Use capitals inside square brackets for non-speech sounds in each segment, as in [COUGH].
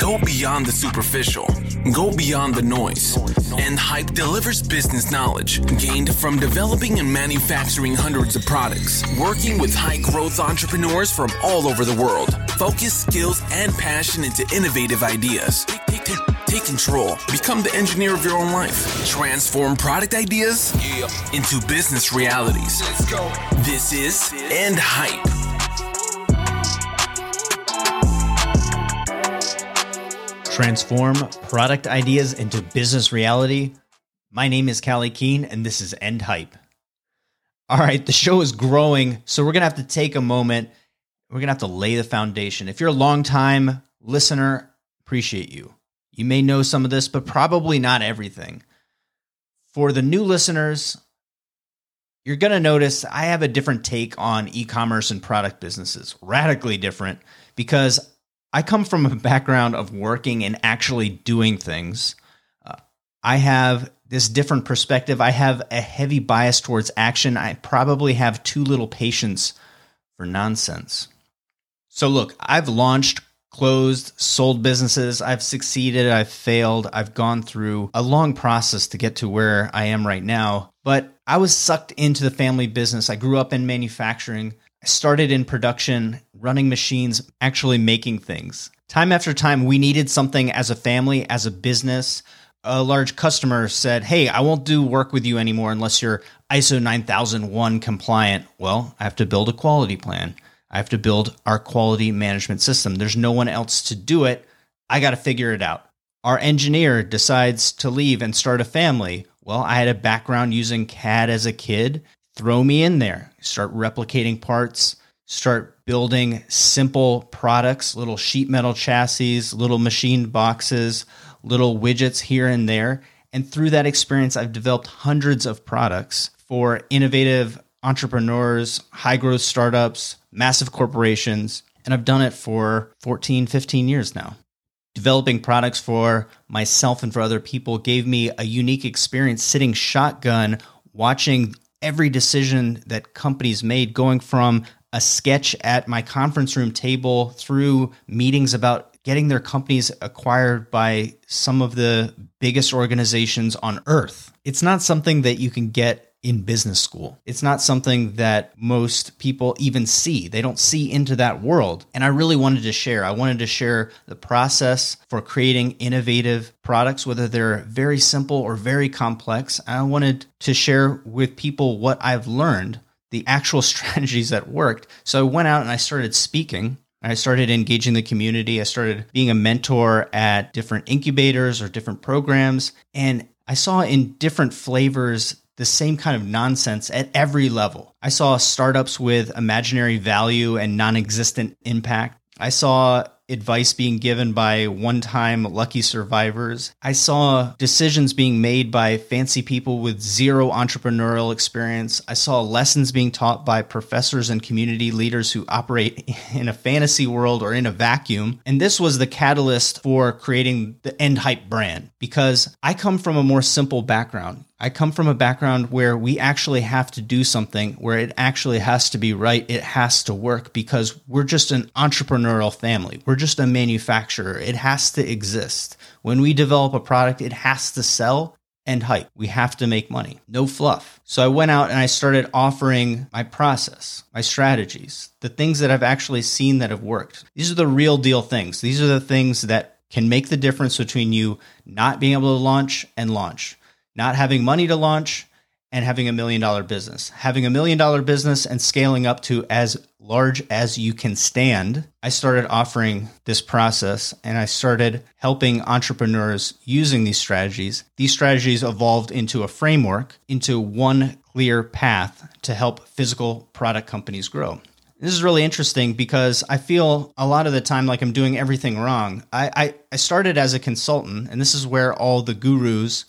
Go beyond the superficial. Go beyond the noise. End Hype delivers business knowledge gained from developing and manufacturing hundreds of products, working with high growth entrepreneurs from all over the world. Focus skills and passion into innovative ideas. Take, take, take control. Become the engineer of your own life. Transform product ideas into business realities. This is End Hype. Transform product ideas into business reality. My name is Callie Keen, and this is End Hype. All right, the show is growing, so we're going to have to take a moment. We're going to have to lay the foundation. If you're a long time listener, appreciate you. You may know some of this, but probably not everything. For the new listeners, you're going to notice I have a different take on e commerce and product businesses, radically different, because I come from a background of working and actually doing things. Uh, I have this different perspective. I have a heavy bias towards action. I probably have too little patience for nonsense. So, look, I've launched, closed, sold businesses. I've succeeded, I've failed. I've gone through a long process to get to where I am right now. But I was sucked into the family business. I grew up in manufacturing I started in production, running machines, actually making things. Time after time, we needed something as a family, as a business. A large customer said, Hey, I won't do work with you anymore unless you're ISO 9001 compliant. Well, I have to build a quality plan. I have to build our quality management system. There's no one else to do it. I got to figure it out. Our engineer decides to leave and start a family. Well, I had a background using CAD as a kid throw me in there. Start replicating parts, start building simple products, little sheet metal chassis, little machine boxes, little widgets here and there. And through that experience, I've developed hundreds of products for innovative entrepreneurs, high growth startups, massive corporations. And I've done it for 14, 15 years now. Developing products for myself and for other people gave me a unique experience sitting shotgun watching every decision that companies made, going from a sketch at my conference room table through meetings about getting their companies acquired by some of the biggest organizations on earth. It's not something that you can get in business school. It's not something that most people even see. They don't see into that world. And I really wanted to share. I wanted to share the process for creating innovative products, whether they're very simple or very complex. I wanted to share with people what I've learned, the actual [LAUGHS] strategies that worked. So I went out and I started speaking. I started engaging the community. I started being a mentor at different incubators or different programs. And I saw in different flavors the same kind of nonsense at every level. I saw startups with imaginary value and non existent impact. I saw advice being given by one time lucky survivors. I saw decisions being made by fancy people with zero entrepreneurial experience. I saw lessons being taught by professors and community leaders who operate [LAUGHS] in a fantasy world or in a vacuum. And this was the catalyst for creating the End Hype brand because I come from a more simple background. I come from a background where we actually have to do something, where it actually has to be right. It has to work because we're just an entrepreneurial family. We're just a manufacturer. It has to exist. When we develop a product, it has to sell and hype. We have to make money. No fluff. So I went out and I started offering my process, my strategies, the things that I've actually seen that have worked. These are the real deal things. These are the things that can make the difference between you not being able to launch and launch not having money to launch and having a million dollar business. Having a million dollar business and scaling up to as large as you can stand. I started offering this process and I started helping entrepreneurs using these strategies. These strategies evolved into a framework, into one clear path to help physical product companies grow. This is really interesting because I feel a lot of the time like I'm doing everything wrong. I, I, I started as a consultant, and this is where all the gurus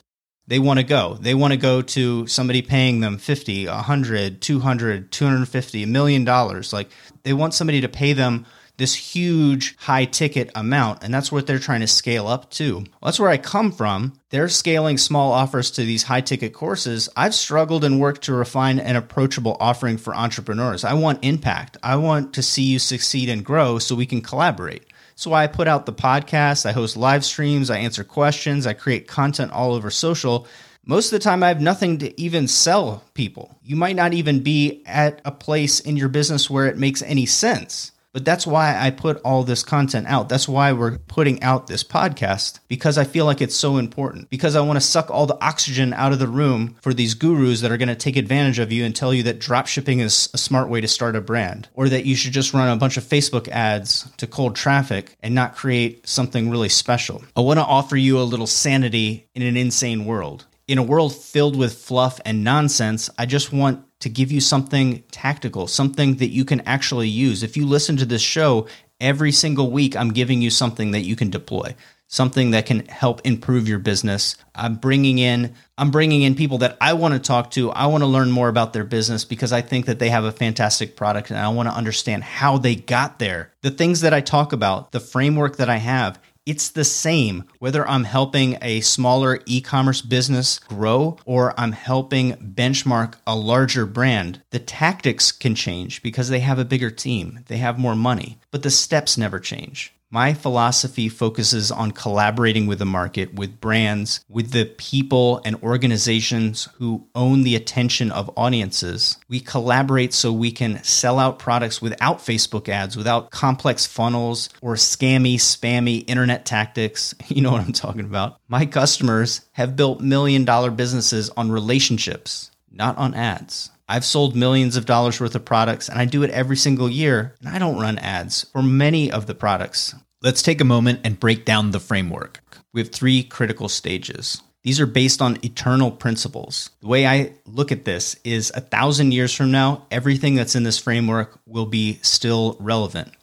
they want to go. They want to go to somebody paying them 50, 100, 200, 250, a million dollars. Like they want somebody to pay them this huge high ticket amount and that's what they're trying to scale up to. Well, that's where I come from. They're scaling small offers to these high ticket courses. I've struggled and worked to refine an approachable offering for entrepreneurs. I want impact. I want to see you succeed and grow so we can collaborate. That's why I put out the podcast, I host live streams, I answer questions, I create content all over social. Most of the time, I have nothing to even sell people. You might not even be at a place in your business where it makes any sense. But that's why I put all this content out. That's why we're putting out this podcast because I feel like it's so important. Because I want to suck all the oxygen out of the room for these gurus that are going to take advantage of you and tell you that drop shipping is a smart way to start a brand or that you should just run a bunch of Facebook ads to cold traffic and not create something really special. I want to offer you a little sanity in an insane world. In a world filled with fluff and nonsense, I just want to give you something tactical, something that you can actually use. If you listen to this show every single week, I'm giving you something that you can deploy, something that can help improve your business. I'm bringing in I'm bringing in people that I want to talk to. I want to learn more about their business because I think that they have a fantastic product and I want to understand how they got there. The things that I talk about, the framework that I have, it's the same whether I'm helping a smaller e commerce business grow or I'm helping benchmark a larger brand. The tactics can change because they have a bigger team, they have more money, but the steps never change. My philosophy focuses on collaborating with the market, with brands, with the people and organizations who own the attention of audiences. We collaborate so we can sell out products without Facebook ads, without complex funnels or scammy, spammy internet tactics. [LAUGHS] You know what I'm talking about. My customers have built million dollar businesses on relationships, not on ads. I've sold millions of dollars worth of products and I do it every single year, and I don't run ads for many of the products. Let's take a moment and break down the framework. We have three critical stages. These are based on eternal principles. The way I look at this is a thousand years from now, everything that's in this framework will be still relevant.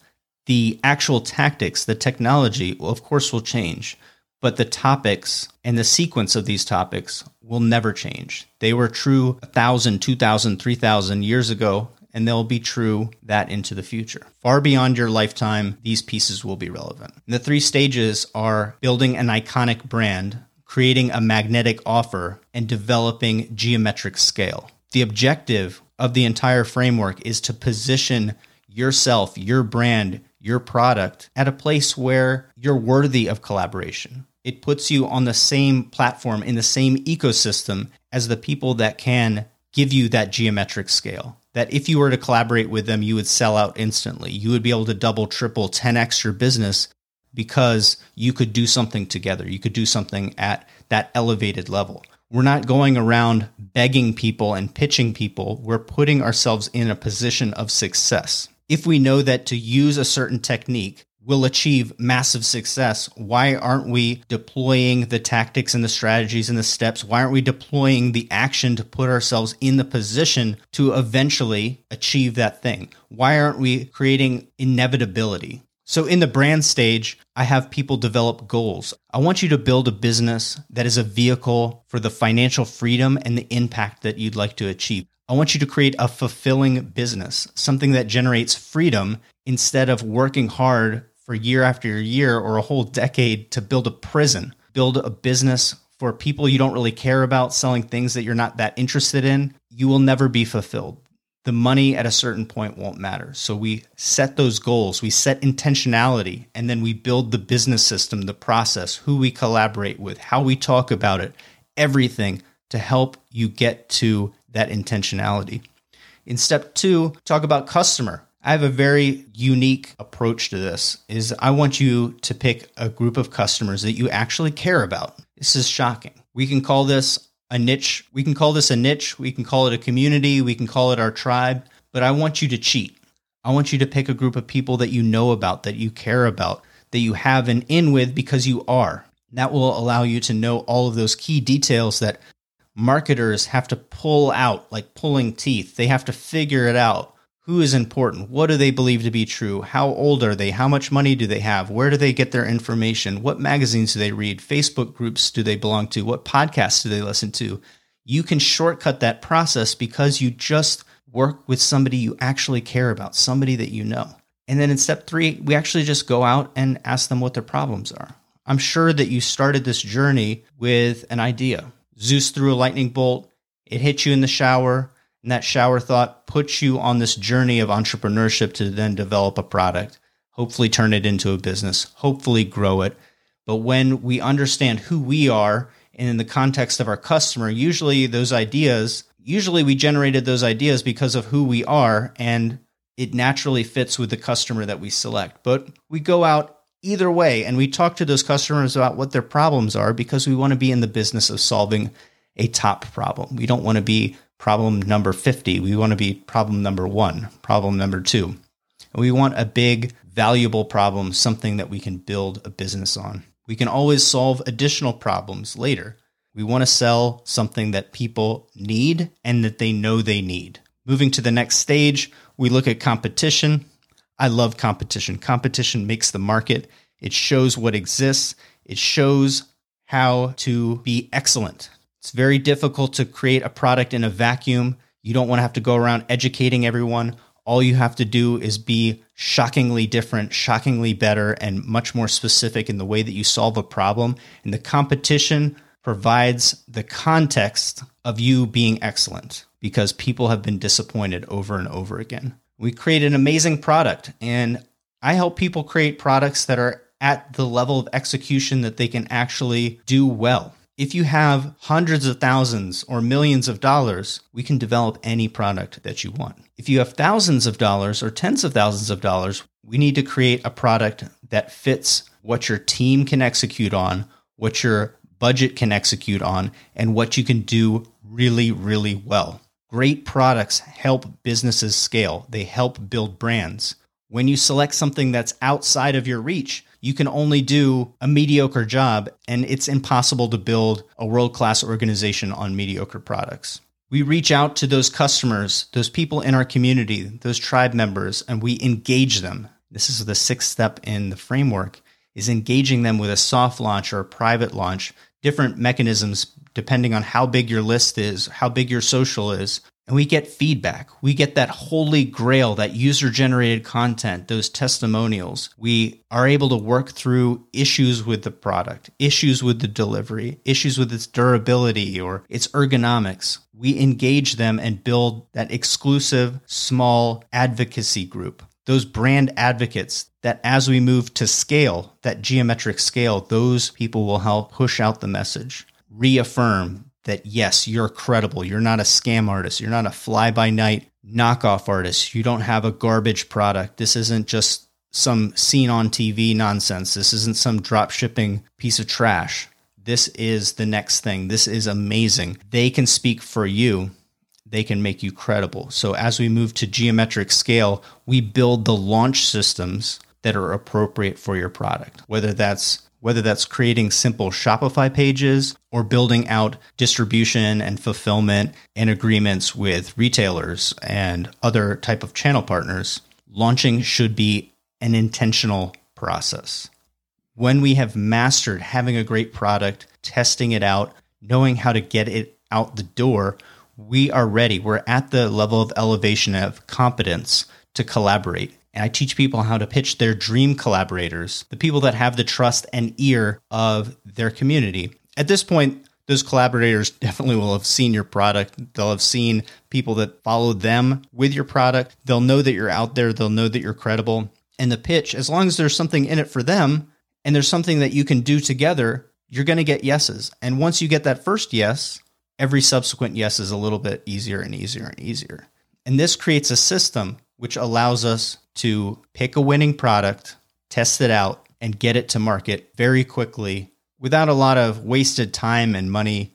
The actual tactics, the technology, of course, will change but the topics and the sequence of these topics will never change. They were true 1,000, 2,000, 3,000 years ago, and they'll be true that into the future. Far beyond your lifetime, these pieces will be relevant. And the three stages are building an iconic brand, creating a magnetic offer, and developing geometric scale. The objective of the entire framework is to position yourself, your brand, your product at a place where you're worthy of collaboration it puts you on the same platform in the same ecosystem as the people that can give you that geometric scale. That if you were to collaborate with them, you would sell out instantly. You would be able to double, triple, 10x your business because you could do something together. You could do something at that elevated level. We're not going around begging people and pitching people. We're putting ourselves in a position of success. If we know that to use a certain technique, will achieve massive success, why aren't we deploying the tactics and the strategies and the steps? Why aren't we deploying the action to put ourselves in the position to eventually achieve that thing? Why aren't we creating inevitability? So, in the brand stage, I have people develop goals. I want you to build a business that is a vehicle for the financial freedom and the impact that you'd like to achieve. I want you to create a fulfilling business, something that generates freedom instead of working hard for year after year or a whole decade to build a prison, build a business for people you don't really care about, selling things that you're not that interested in, you will never be fulfilled. The money at a certain point won't matter. So we set those goals, we set intentionality, and then we build the business system, the process, who we collaborate with, how we talk about it, everything to help you get to that intentionality. In step two, talk about customer. I have a very unique approach to this is I want you to pick a group of customers that you actually care about. This is shocking. We can call this a niche. We can call this a niche. We can call it a community. We can call it our tribe. But I want you to cheat. I want you to pick a group of people that you know about, that you care about, that you have an in with because you are. That will allow you to know all of those key details that marketers have to pull out, like pulling teeth. They have to figure it out who is important? What do they believe to be true? How old are they? How much money do they have? Where do they get their information? What magazines do they read? Facebook groups do they belong to? What podcasts do they listen to? You can shortcut that process because you just work with somebody you actually care about, somebody that you know. And then in step three, we actually just go out and ask them what their problems are. I'm sure that you started this journey with an idea. Zeus threw a lightning bolt, it hit you in the shower, and that shower thought puts you on this journey of entrepreneurship to then develop a product. hopefully turn it into a business, hopefully grow it. But when we understand who we are and in the context of our customer, usually those ideas, usually we generated those ideas because of who we are and it naturally fits with the customer that we select. But we go out either way and we talk to those customers about what their problems are because we want to be in the business of solving a top problem. We don't want to be problem number 50. We want to be problem number one, problem number two. We want a big, valuable problem, something that we can build a business on. We can always solve additional problems later. We want to sell something that people need and that they know they need. Moving to the next stage, we look at competition. I love competition. Competition makes the market, it shows what exists, it shows how to be excellent. It's very difficult to create a product in a vacuum. You don't want to have to go around educating everyone. All you have to do is be shockingly different, shockingly better, and much more specific in the way that you solve a problem. And the competition provides the context of you being excellent because people have been disappointed over and over again. We create an amazing product, and I help people create products that are at the level of execution that they can actually do well. If you have hundreds of thousands or millions of dollars, we can develop any product that you want. If you have thousands of dollars or tens of thousands of dollars, we need to create a product that fits what your team can execute on, what your budget can execute on, and what you can do really, really well. Great products help businesses scale, they help build brands. When you select something that's outside of your reach, you can only do a mediocre job, and it's impossible to build a world class organization on mediocre products. We reach out to those customers, those people in our community, those tribe members, and we engage them. This is the sixth step in the framework is engaging them with a soft launch or a private launch, different mechanisms depending on how big your list is, how big your social is, and we get feedback. We get that holy grail, that user generated content, those testimonials. We are able to work through issues with the product, issues with the delivery, issues with its durability or its ergonomics. We engage them and build that exclusive small advocacy group. Those brand advocates that as we move to scale, that geometric scale, those people will help push out the message, reaffirm that yes, you're credible. You're not a scam artist. You're not a fly by night knockoff artist. You don't have a garbage product. This isn't just some seen on TV nonsense. This isn't some drop shipping piece of trash. This is the next thing. This is amazing. They can speak for you. They can make you credible. So as we move to geometric scale, we build the launch systems that are appropriate for your product, whether that's whether that's creating simple Shopify pages or building out distribution and fulfillment and agreements with retailers and other type of channel partners, launching should be an intentional process. When we have mastered having a great product, testing it out, knowing how to get it out the door, we are ready. We're at the level of elevation of competence to collaborate and I teach people how to pitch their dream collaborators, the people that have the trust and ear of their community. At this point, those collaborators [LAUGHS] definitely will have seen your product. They'll have seen people that follow them with your product. They'll know that you're out there. They'll know that you're credible. And the pitch, as long as there's something in it for them and there's something that you can do together, you're going to get yeses. And once you get that first yes, every subsequent yes is a little bit easier and easier and easier. And this creates a system which allows us to pick a winning product, test it out, and get it to market very quickly without a lot of wasted time and money.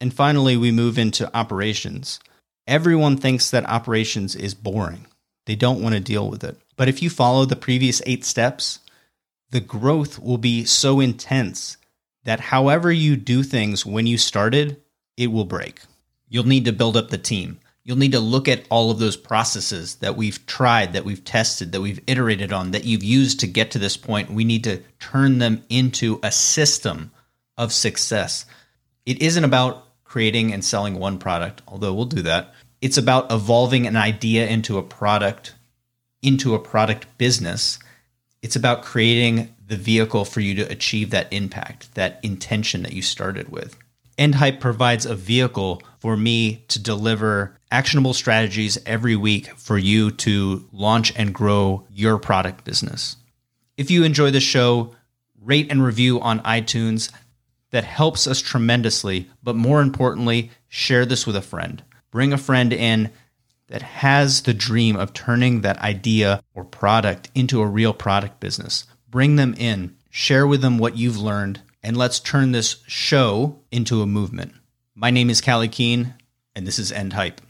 And finally, we move into operations. Everyone thinks that operations is boring. They don't want to deal with it. But if you follow the previous eight steps, the growth will be so intense that however you do things when you started, it will break. You'll need to build up the team. You'll need to look at all of those processes that we've tried, that we've tested, that we've iterated on, that you've used to get to this point. We need to turn them into a system of success. It isn't about creating and selling one product, although we'll do that. It's about evolving an idea into a product, into a product business. It's about creating the vehicle for you to achieve that impact, that intention that you started with. EndHype provides a vehicle for me to deliver actionable strategies every week for you to launch and grow your product business. If you enjoy the show, rate and review on iTunes. That helps us tremendously. But more importantly, share this with a friend. Bring a friend in that has the dream of turning that idea or product into a real product business. Bring them in, share with them what you've learned, and let's turn this show into a movement. My name is Callie Keen, and this is End Hype.